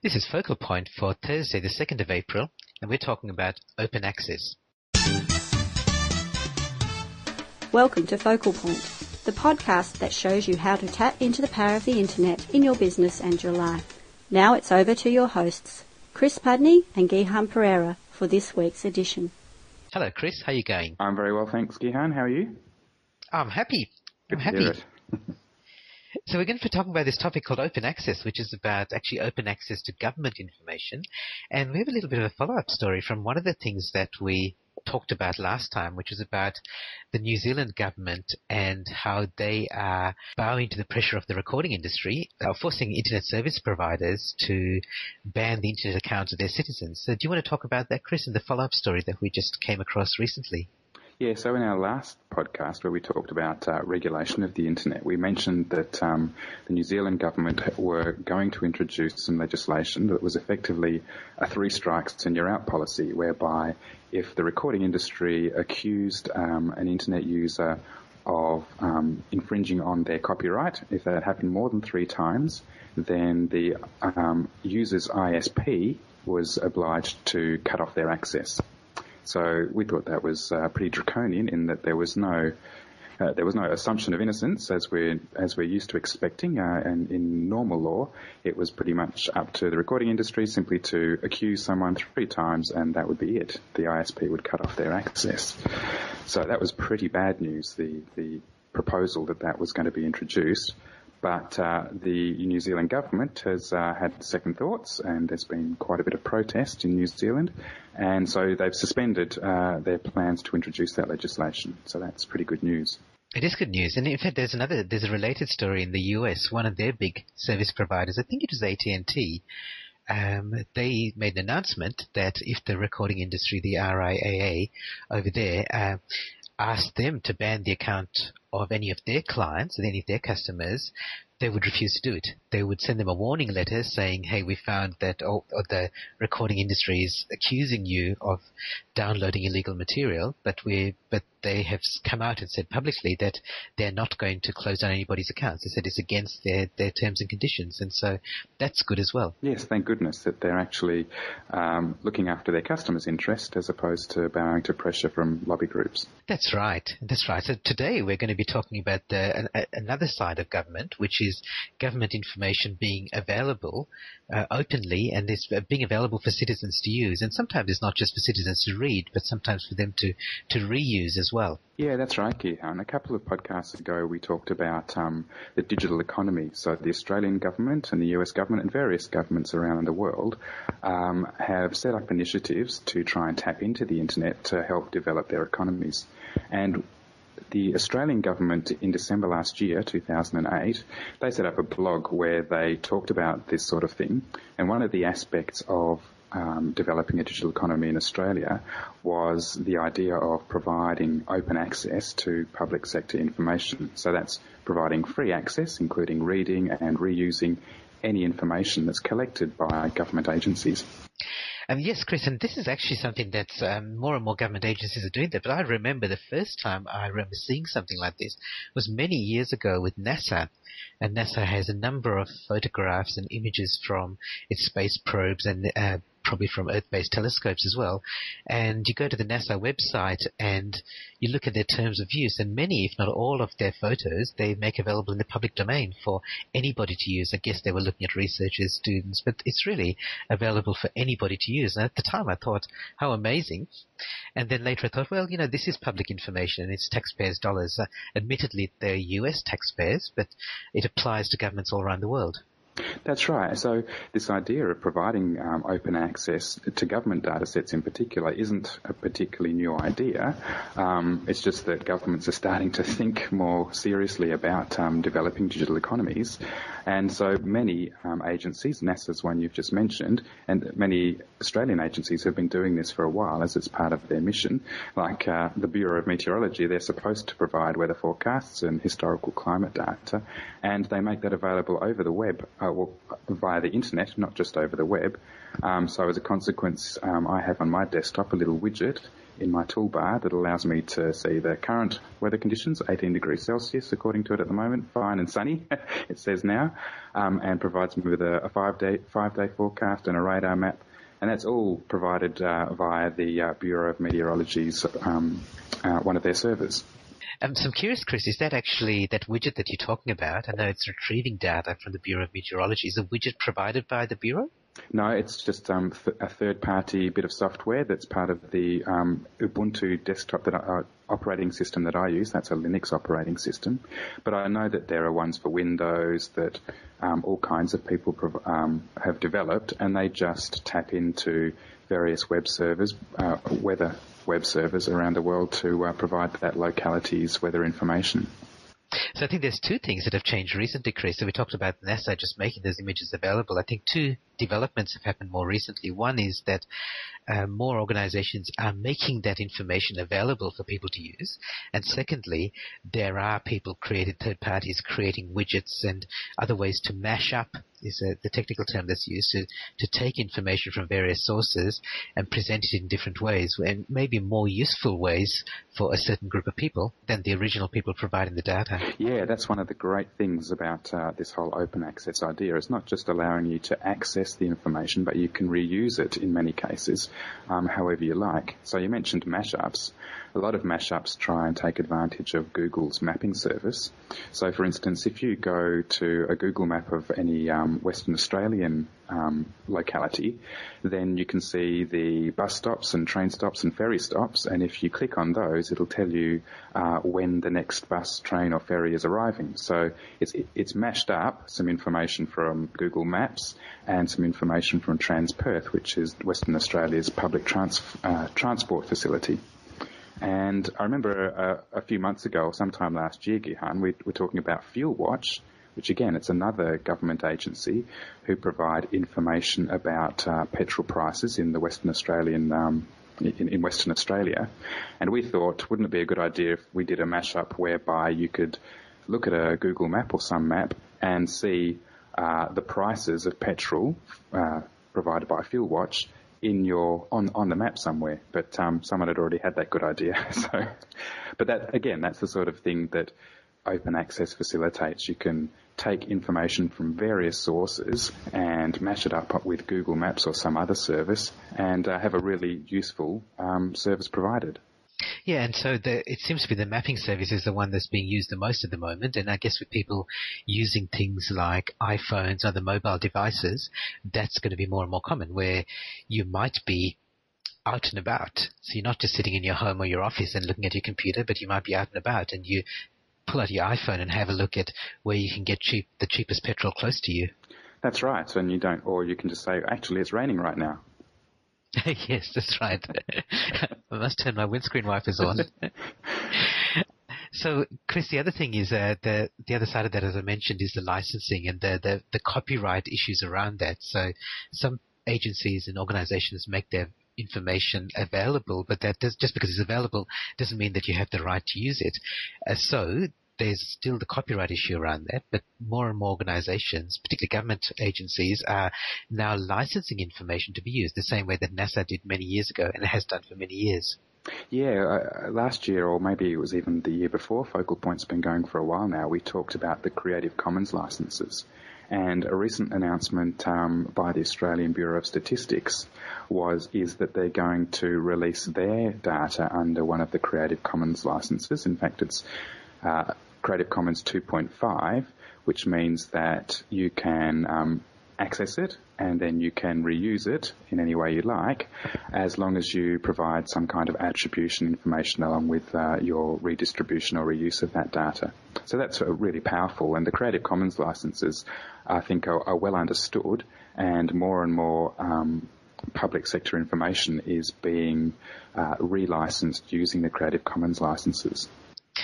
This is Focal Point for Thursday, the 2nd of April, and we're talking about open access. Welcome to Focal Point, the podcast that shows you how to tap into the power of the internet in your business and your life. Now it's over to your hosts, Chris Pudney and Gihan Perera, for this week's edition. Hello, Chris. How are you going? I'm very well, thanks, Gihan. How are you? I'm happy. Good I'm to hear happy. So we're going to be talking about this topic called open access, which is about actually open access to government information. And we have a little bit of a follow-up story from one of the things that we talked about last time, which was about the New Zealand government and how they are bowing to the pressure of the recording industry, are forcing internet service providers to ban the internet accounts of their citizens. So do you want to talk about that, Chris, in the follow-up story that we just came across recently? Yeah, so in our last podcast where we talked about uh, regulation of the internet, we mentioned that um, the New Zealand government were going to introduce some legislation that was effectively a three strikes and you're out policy, whereby if the recording industry accused um, an internet user of um, infringing on their copyright, if that happened more than three times, then the um, user's ISP was obliged to cut off their access. So we thought that was uh, pretty draconian in that there was no uh, there was no assumption of innocence as we're as we're used to expecting, uh, and in normal law, it was pretty much up to the recording industry simply to accuse someone three times, and that would be it. The ISP would cut off their access. So that was pretty bad news. The the proposal that that was going to be introduced. But uh, the New Zealand government has uh, had second thoughts, and there's been quite a bit of protest in New Zealand, and so they've suspended uh, their plans to introduce that legislation. So that's pretty good news. It is good news, and in fact, there's another, there's a related story in the US. One of their big service providers, I think it was AT and T, um, they made an announcement that if the recording industry, the RIAA over there, uh, asked them to ban the account of any of their clients, of any of their customers, they would refuse to do it. They would send them a warning letter saying, "Hey, we found that oh, oh, the recording industry is accusing you of downloading illegal material, but we but they have come out and said publicly that they're not going to close down anybody's accounts. They said it's against their their terms and conditions, and so that's good as well. Yes, thank goodness that they're actually um, looking after their customers' interest as opposed to bowing to pressure from lobby groups. That's right. That's right. So today we're going to be talking about the, an, another side of government, which is government information being available uh, openly and is uh, being available for citizens to use. And sometimes it's not just for citizens to read, but sometimes for them to, to reuse as well. Yeah, that's right, Gihan. A couple of podcasts ago, we talked about um, the digital economy. So the Australian government and the US government and various governments around the world um, have set up initiatives to try and tap into the internet to help develop their economies. And the Australian government in December last year, 2008, they set up a blog where they talked about this sort of thing. And one of the aspects of um, developing a digital economy in Australia was the idea of providing open access to public sector information. So that's providing free access, including reading and reusing any information that's collected by government agencies. Um, yes, Chris, and this is actually something that um, more and more government agencies are doing that. But I remember the first time I remember seeing something like this was many years ago with NASA. And NASA has a number of photographs and images from its space probes and uh, probably from Earth-based telescopes as well. And you go to the NASA website and you look at their terms of use, and many, if not all, of their photos they make available in the public domain for anybody to use. I guess they were looking at researchers, students, but it's really available for anybody to use. And at the time, I thought, how amazing. And then later, I thought, well, you know, this is public information and it's taxpayers' dollars. Uh, admittedly, they're U.S. taxpayers, but it applies to governments all around the world. That's right. So this idea of providing um, open access to government data sets in particular isn't a particularly new idea. Um, it's just that governments are starting to think more seriously about um, developing digital economies. And so many um, agencies, NASA's one you've just mentioned, and many Australian agencies have been doing this for a while as it's part of their mission. Like uh, the Bureau of Meteorology, they're supposed to provide weather forecasts and historical climate data, and they make that available over the web, well, via the internet, not just over the web. Um, so as a consequence, um, I have on my desktop a little widget in my toolbar that allows me to see the current weather conditions, 18 degrees Celsius according to it at the moment, fine and sunny, it says now, um, and provides me with a, a five day five day forecast and a radar map and that's all provided uh, via the uh, Bureau of Meteorology's um, uh, one of their servers. Um, so I'm curious, Chris, is that actually that widget that you're talking about? I know it's retrieving data from the Bureau of Meteorology. Is a widget provided by the Bureau? No, it's just um, a third-party bit of software that's part of the um, Ubuntu desktop that I, uh, operating system that I use. That's a Linux operating system, but I know that there are ones for Windows that um, all kinds of people prov- um, have developed, and they just tap into various web servers, uh, weather web servers around the world to uh, provide that locality's weather information. So I think there's two things that have changed recently, Chris. So we talked about NASA just making those images available. I think two developments have happened more recently. One is that uh, more organizations are making that information available for people to use. And secondly, there are people created, third parties creating widgets and other ways to mash up is a, the technical term that's used to, to take information from various sources and present it in different ways and maybe more useful ways for a certain group of people than the original people providing the data. Yeah, that's one of the great things about uh, this whole open access idea. It's not just allowing you to access the information, but you can reuse it in many cases, um, however you like. So you mentioned mashups a lot of mashups try and take advantage of Google's mapping service. So, for instance, if you go to a Google map of any um, Western Australian um, locality, then you can see the bus stops and train stops and ferry stops. And if you click on those, it'll tell you uh, when the next bus, train, or ferry is arriving. So it's it's mashed up some information from Google Maps and some information from Transperth, which is Western Australia's public trans, uh, transport facility. And I remember a, a few months ago, sometime last year, Gihan, we were talking about Fuel Watch, which again, it's another government agency who provide information about uh, petrol prices in the Western Australian um, in, in, Western Australia. And we thought, wouldn't it be a good idea if we did a mashup whereby you could look at a Google map or some map and see uh, the prices of petrol uh, provided by Fuel Watch in your on on the map somewhere, but um, someone had already had that good idea. So, but that again, that's the sort of thing that open access facilitates. You can take information from various sources and mash it up with Google Maps or some other service, and uh, have a really useful um, service provided. Yeah, and so the, it seems to be the mapping service is the one that's being used the most at the moment. And I guess with people using things like iPhones, other mobile devices, that's going to be more and more common where you might be out and about. So you're not just sitting in your home or your office and looking at your computer, but you might be out and about and you pull out your iPhone and have a look at where you can get cheap, the cheapest petrol close to you. That's right. And you don't, or you can just say, actually, it's raining right now. yes, that's right. I must turn my windscreen wipers on. so, Chris, the other thing is uh, the the other side of that, as I mentioned, is the licensing and the, the the copyright issues around that. So, some agencies and organizations make their information available, but that does, just because it's available doesn't mean that you have the right to use it. Uh, so there's still the copyright issue around that, but more and more organizations, particularly government agencies, are now licensing information to be used the same way that NASA did many years ago and has done for many years. Yeah, uh, last year, or maybe it was even the year before, Focal Point's been going for a while now. We talked about the Creative Commons licenses. And a recent announcement um, by the Australian Bureau of Statistics was is that they're going to release their data under one of the Creative Commons licenses. In fact, it's uh, Creative Commons 2.5, which means that you can um, access it and then you can reuse it in any way you like as long as you provide some kind of attribution information along with uh, your redistribution or reuse of that data. So that's really powerful and the Creative Commons licenses I think are, are well understood and more and more um, public sector information is being uh, relicensed using the Creative Commons licenses.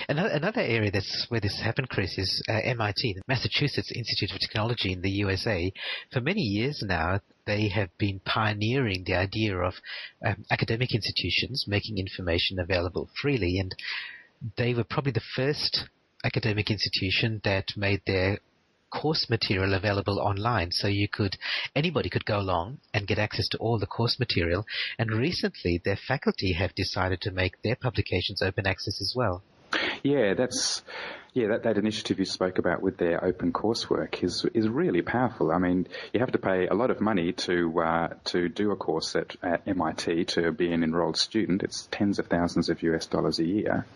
Another, area that's where this happened, Chris, is uh, MIT, the Massachusetts Institute of Technology in the USA. For many years now, they have been pioneering the idea of um, academic institutions making information available freely, and they were probably the first academic institution that made their course material available online. So you could, anybody could go along and get access to all the course material. And recently their faculty have decided to make their publications open access as well. Yeah, that's yeah that, that initiative you spoke about with their open coursework is is really powerful. I mean, you have to pay a lot of money to uh, to do a course at, at MIT to be an enrolled student. It's tens of thousands of US dollars a year,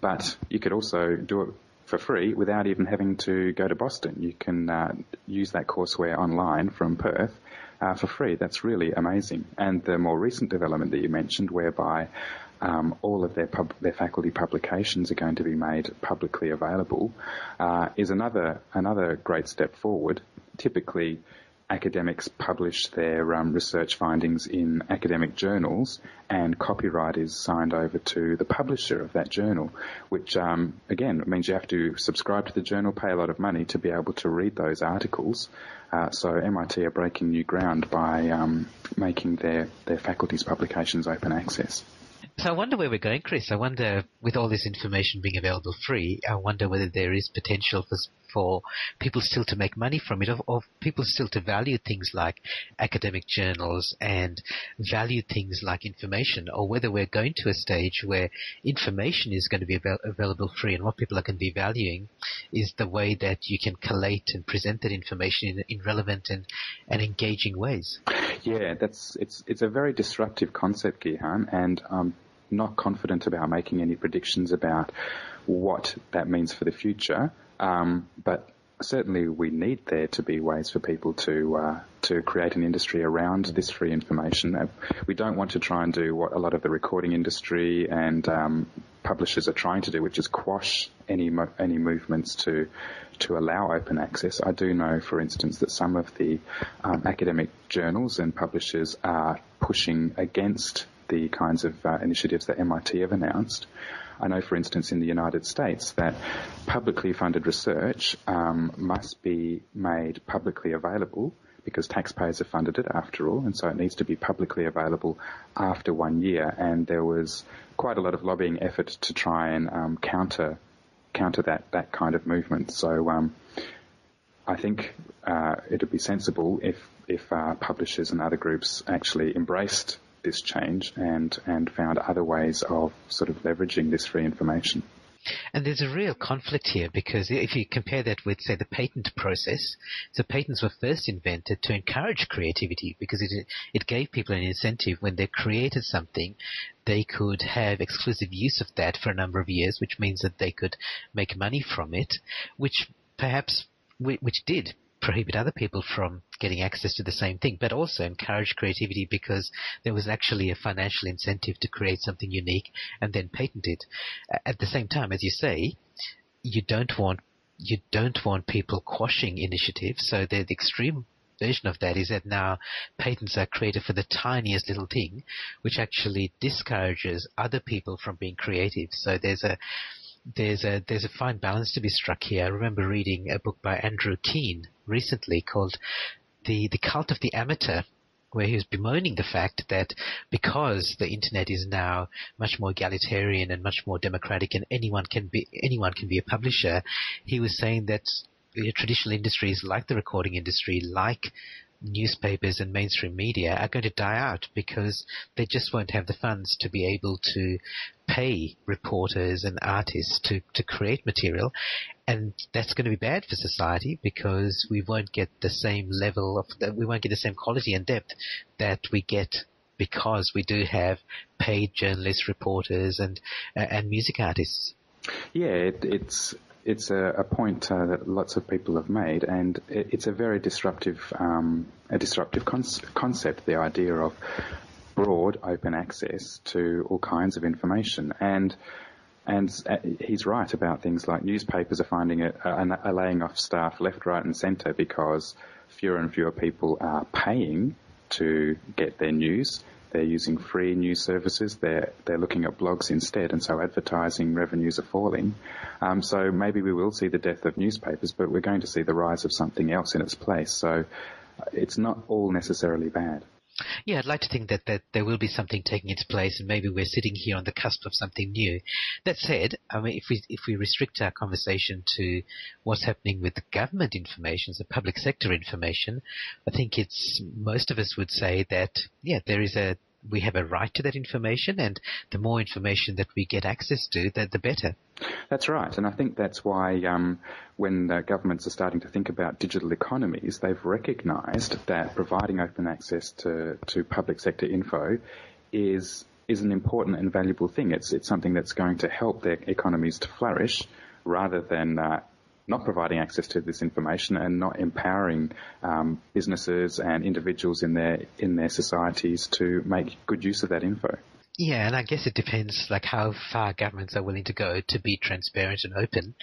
but you could also do it for free without even having to go to Boston. You can uh, use that courseware online from Perth uh, for free. That's really amazing. And the more recent development that you mentioned, whereby um, all of their pub- their faculty publications are going to be made publicly available, uh, is another another great step forward. Typically, academics publish their um, research findings in academic journals, and copyright is signed over to the publisher of that journal, which um, again means you have to subscribe to the journal, pay a lot of money to be able to read those articles. Uh, so MIT are breaking new ground by um, making their their faculty's publications open access. So I wonder where we're going, Chris. I wonder, with all this information being available free, I wonder whether there is potential for, for people still to make money from it, or, or people still to value things like academic journals and value things like information, or whether we're going to a stage where information is going to be avail- available free, and what people are going to be valuing is the way that you can collate and present that information in, in relevant and, and engaging ways. Yeah, that's it's it's a very disruptive concept, Gihan, and um, not confident about making any predictions about what that means for the future. Um, but certainly we need there to be ways for people to uh, to create an industry around this free information. We don't want to try and do what a lot of the recording industry and um, publishers are trying to do, which is quash any mo- any movements to to allow open access. I do know, for instance, that some of the um, academic journals and publishers are pushing against the kinds of uh, initiatives that MIT have announced. I know, for instance, in the United States, that publicly funded research um, must be made publicly available because taxpayers have funded it after all, and so it needs to be publicly available after one year. And there was quite a lot of lobbying effort to try and um, counter counter that that kind of movement. So um, I think uh, it would be sensible if if uh, publishers and other groups actually embraced this change and, and found other ways of sort of leveraging this free information. And there's a real conflict here because if you compare that with, say, the patent process, so patents were first invented to encourage creativity because it, it gave people an incentive when they created something, they could have exclusive use of that for a number of years, which means that they could make money from it, which perhaps, which did prohibit other people from getting access to the same thing, but also encourage creativity because there was actually a financial incentive to create something unique and then patent it. At the same time, as you say, you don't want you don't want people quashing initiatives, so the, the extreme version of that is that now patents are created for the tiniest little thing, which actually discourages other people from being creative. So there's a there's a there's a fine balance to be struck here. I remember reading a book by Andrew Keen recently called the the Cult of the Amateur, where he was bemoaning the fact that because the internet is now much more egalitarian and much more democratic, and anyone can be anyone can be a publisher, he was saying that traditional industries like the recording industry, like newspapers and mainstream media are going to die out because they just won't have the funds to be able to pay reporters and artists to, to create material. And that's going to be bad for society because we won't get the same level of, we won't get the same quality and depth that we get because we do have paid journalists, reporters, and and music artists. Yeah, it, it's it's a, a point uh, that lots of people have made, and it, it's a very disruptive, um, a disruptive con- concept. The idea of broad open access to all kinds of information, and and uh, he's right about things like newspapers are finding it, uh, are laying off staff left, right, and centre because fewer and fewer people are paying to get their news. They're using free news services. They're they're looking at blogs instead, and so advertising revenues are falling. Um, so maybe we will see the death of newspapers, but we're going to see the rise of something else in its place. So uh, it's not all necessarily bad. Yeah, I'd like to think that, that there will be something taking its place and maybe we're sitting here on the cusp of something new. That said, I mean, if we, if we restrict our conversation to what's happening with government information, the public sector information, I think it's, most of us would say that, yeah, there is a, we have a right to that information, and the more information that we get access to, the, the better. That's right, and I think that's why um, when governments are starting to think about digital economies, they've recognised that providing open access to, to public sector info is is an important and valuable thing. It's it's something that's going to help their economies to flourish rather than uh, not providing access to this information and not empowering um, businesses and individuals in their in their societies to make good use of that info. Yeah, and I guess it depends, like how far governments are willing to go to be transparent and open,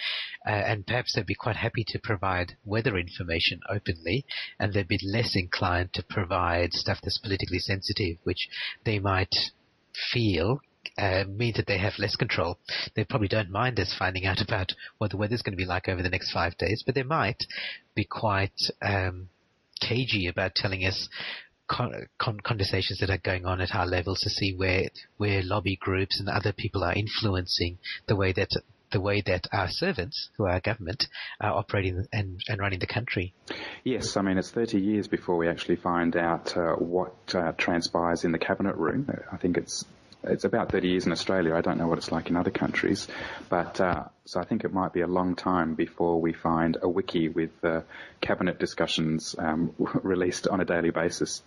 uh, and perhaps they'd be quite happy to provide weather information openly, and they'd be less inclined to provide stuff that's politically sensitive, which they might feel uh, means that they have less control. They probably don't mind us finding out about what the weather's going to be like over the next five days, but they might be quite um, cagey about telling us con- con- conversations that are going on at high levels to see where where lobby groups and other people are influencing the way that the way that our servants, who are our government, are operating and, and running the country. Yes, I mean, it's 30 years before we actually find out uh, what uh, transpires in the cabinet room. I think it's it's about 30 years in Australia. I don't know what it's like in other countries, but uh, so I think it might be a long time before we find a wiki with uh, cabinet discussions um, released on a daily basis.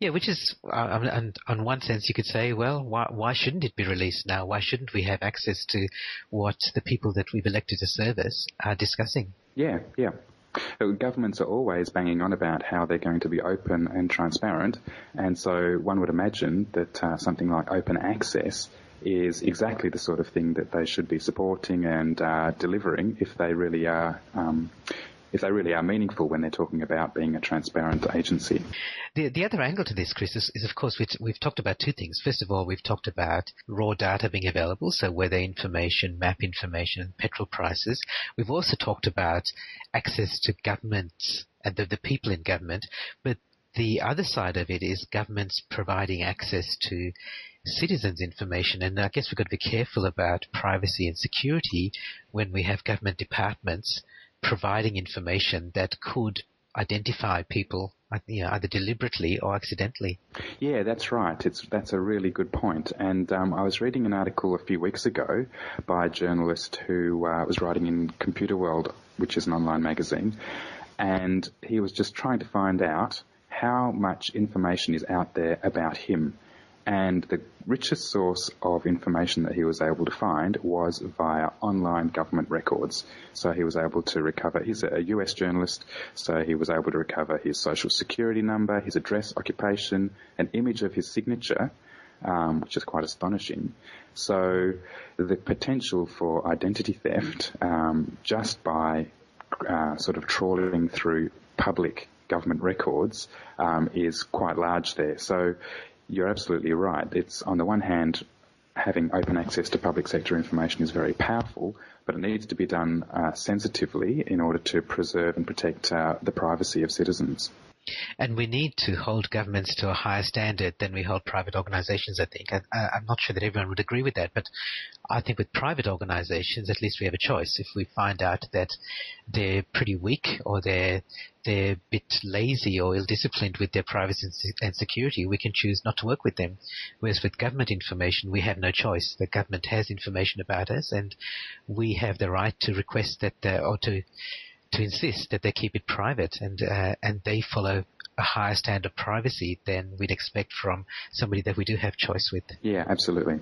Yeah, which is, uh, and on one sense, you could say, well, why, why shouldn't it be released now? Why shouldn't we have access to what the people that we've elected to serve us are discussing? Yeah, yeah. Governments are always banging on about how they're going to be open and transparent, and so one would imagine that uh, something like open access is exactly the sort of thing that they should be supporting and uh, delivering if they really are um, if they really are meaningful when they're talking about being a transparent agency. The, the other angle to this, Chris, is, is of course we've, we've, talked about two things. First of all, we've talked about raw data being available, so weather information, map information, petrol prices. We've also talked about access to government and the, the people in government, but the other side of it is governments providing access to citizens' information, and I guess we've got to be careful about privacy and security when we have government departments providing information that could identify people you know, either deliberately or accidentally. Yeah, that's right. It's that's a really good point. And um, I was reading an article a few weeks ago by a journalist who uh, was writing in Computer World, which is an online magazine, and he was just trying to find out how much information is out there about him and the richest source of information that he was able to find was via online government records. So he was able to recover, he's a US journalist, so he was able to recover his social security number, his address, occupation, an image of his signature, um, which is quite astonishing. So the potential for identity theft um, just by uh, sort of trawling through public government records um, is quite large there. So you're absolutely right. It's on the one hand, having open access to public sector information is very powerful, but it needs to be done uh, sensitively in order to preserve and protect uh, the privacy of citizens. And we need to hold governments to a higher standard than we hold private organizations, I think. I, am not sure that everyone would agree with that, but I think with private organizations, at least we have a choice. If we find out that they're pretty weak or they're, they're a bit lazy or ill-disciplined with their privacy and security, we can choose not to work with them. Whereas with government information, we have no choice. The government has information about us and we have the right to request that, uh, or to to insist that they keep it private and uh, and they follow a higher standard of privacy than we'd expect from somebody that we do have choice with. Yeah, absolutely.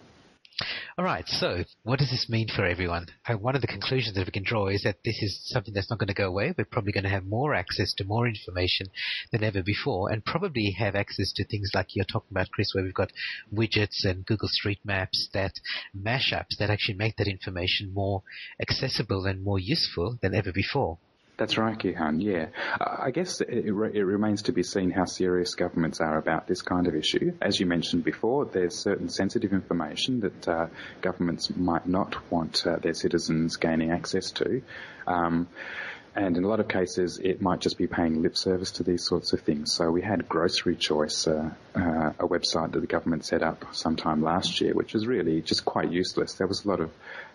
All right. So, what does this mean for everyone? Uh, one of the conclusions that we can draw is that this is something that's not going to go away. We're probably going to have more access to more information than ever before, and probably have access to things like you're talking about, Chris, where we've got widgets and Google Street Maps that mashups that actually make that information more accessible and more useful than ever before. That's right, Gihan. Yeah. I guess it, it, remains to be seen how serious governments are about this kind of issue. As you mentioned before, there's certain sensitive information that uh, governments might not want uh, their citizens gaining access to. Um, and in a lot of cases, it might just be paying lip service to these sorts of things. So we had Grocery Choice, uh, uh, a website that the government set up sometime last year, which was really just quite useless. There was a lot of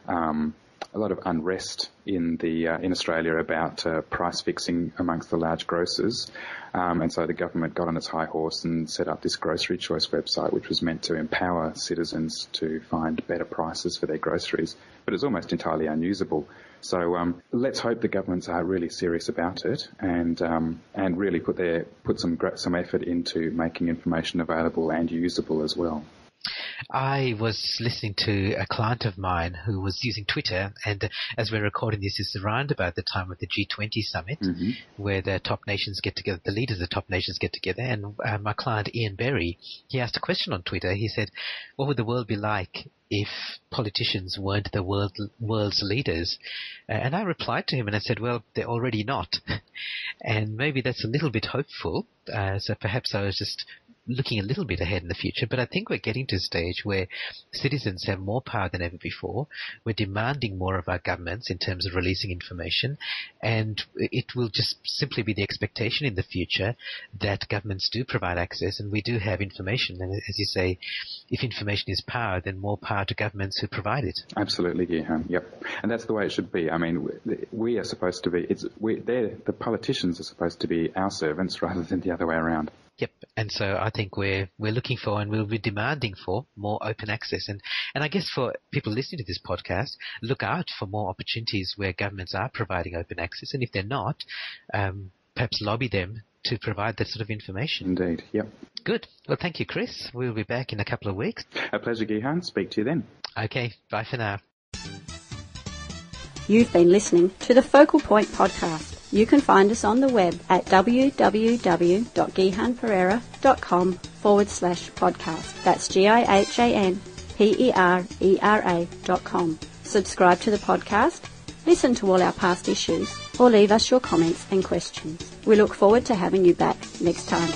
um, a lot of unrest in the uh, in Australia about uh, price fixing amongst the large grocers, um, and so the government got on its high horse and set up this grocery choice website, which was meant to empower citizens to find better prices for their groceries, but it's almost entirely unusable. So um, let's hope the governments are really serious about it and um, and really put their put some some effort into making information available and usable as well. I was listening to a client of mine who was using Twitter, and as we're recording this, is around about the time of the G20 summit, mm-hmm. where the top nations get together, the leaders of the top nations get together. And uh, my client Ian Berry, he asked a question on Twitter. He said, "What would the world be like if politicians weren't the world, world's leaders? Uh, and I replied to him and I said, well, they're already not. and maybe that's a little bit hopeful. Uh, so perhaps I was just looking a little bit ahead in the future, but I think we're getting to a stage where citizens have more power than ever before. We're demanding more of our governments in terms of releasing information, and it will just simply be the expectation in the future that governments do provide access and we do have information. And as you say, if information is power, then more power to governments who provide it. Absolutely, Gihan. Yep, and that's the way it should be. I mean, we are supposed to be. It's we. the politicians are supposed to be our servants rather than the other way around. Yep. And so I think we're we're looking for and we'll be demanding for more open access. And and I guess for people listening to this podcast, look out for more opportunities where governments are providing open access. And if they're not, um, perhaps lobby them to provide that sort of information. Indeed. Yep. Good. Well, thank you, Chris. We'll be back in a couple of weeks. A pleasure, Gihan. Speak to you then. Okay. Bye for now. You've been listening to the Focal Point podcast. You can find us on the web at www.gihanperera.com forward slash podcast. That's G-I-H-A-N-P-E-R-E-R-A dot com. Subscribe to the podcast, listen to all our past issues, or leave us your comments and questions. We look forward to having you back next time.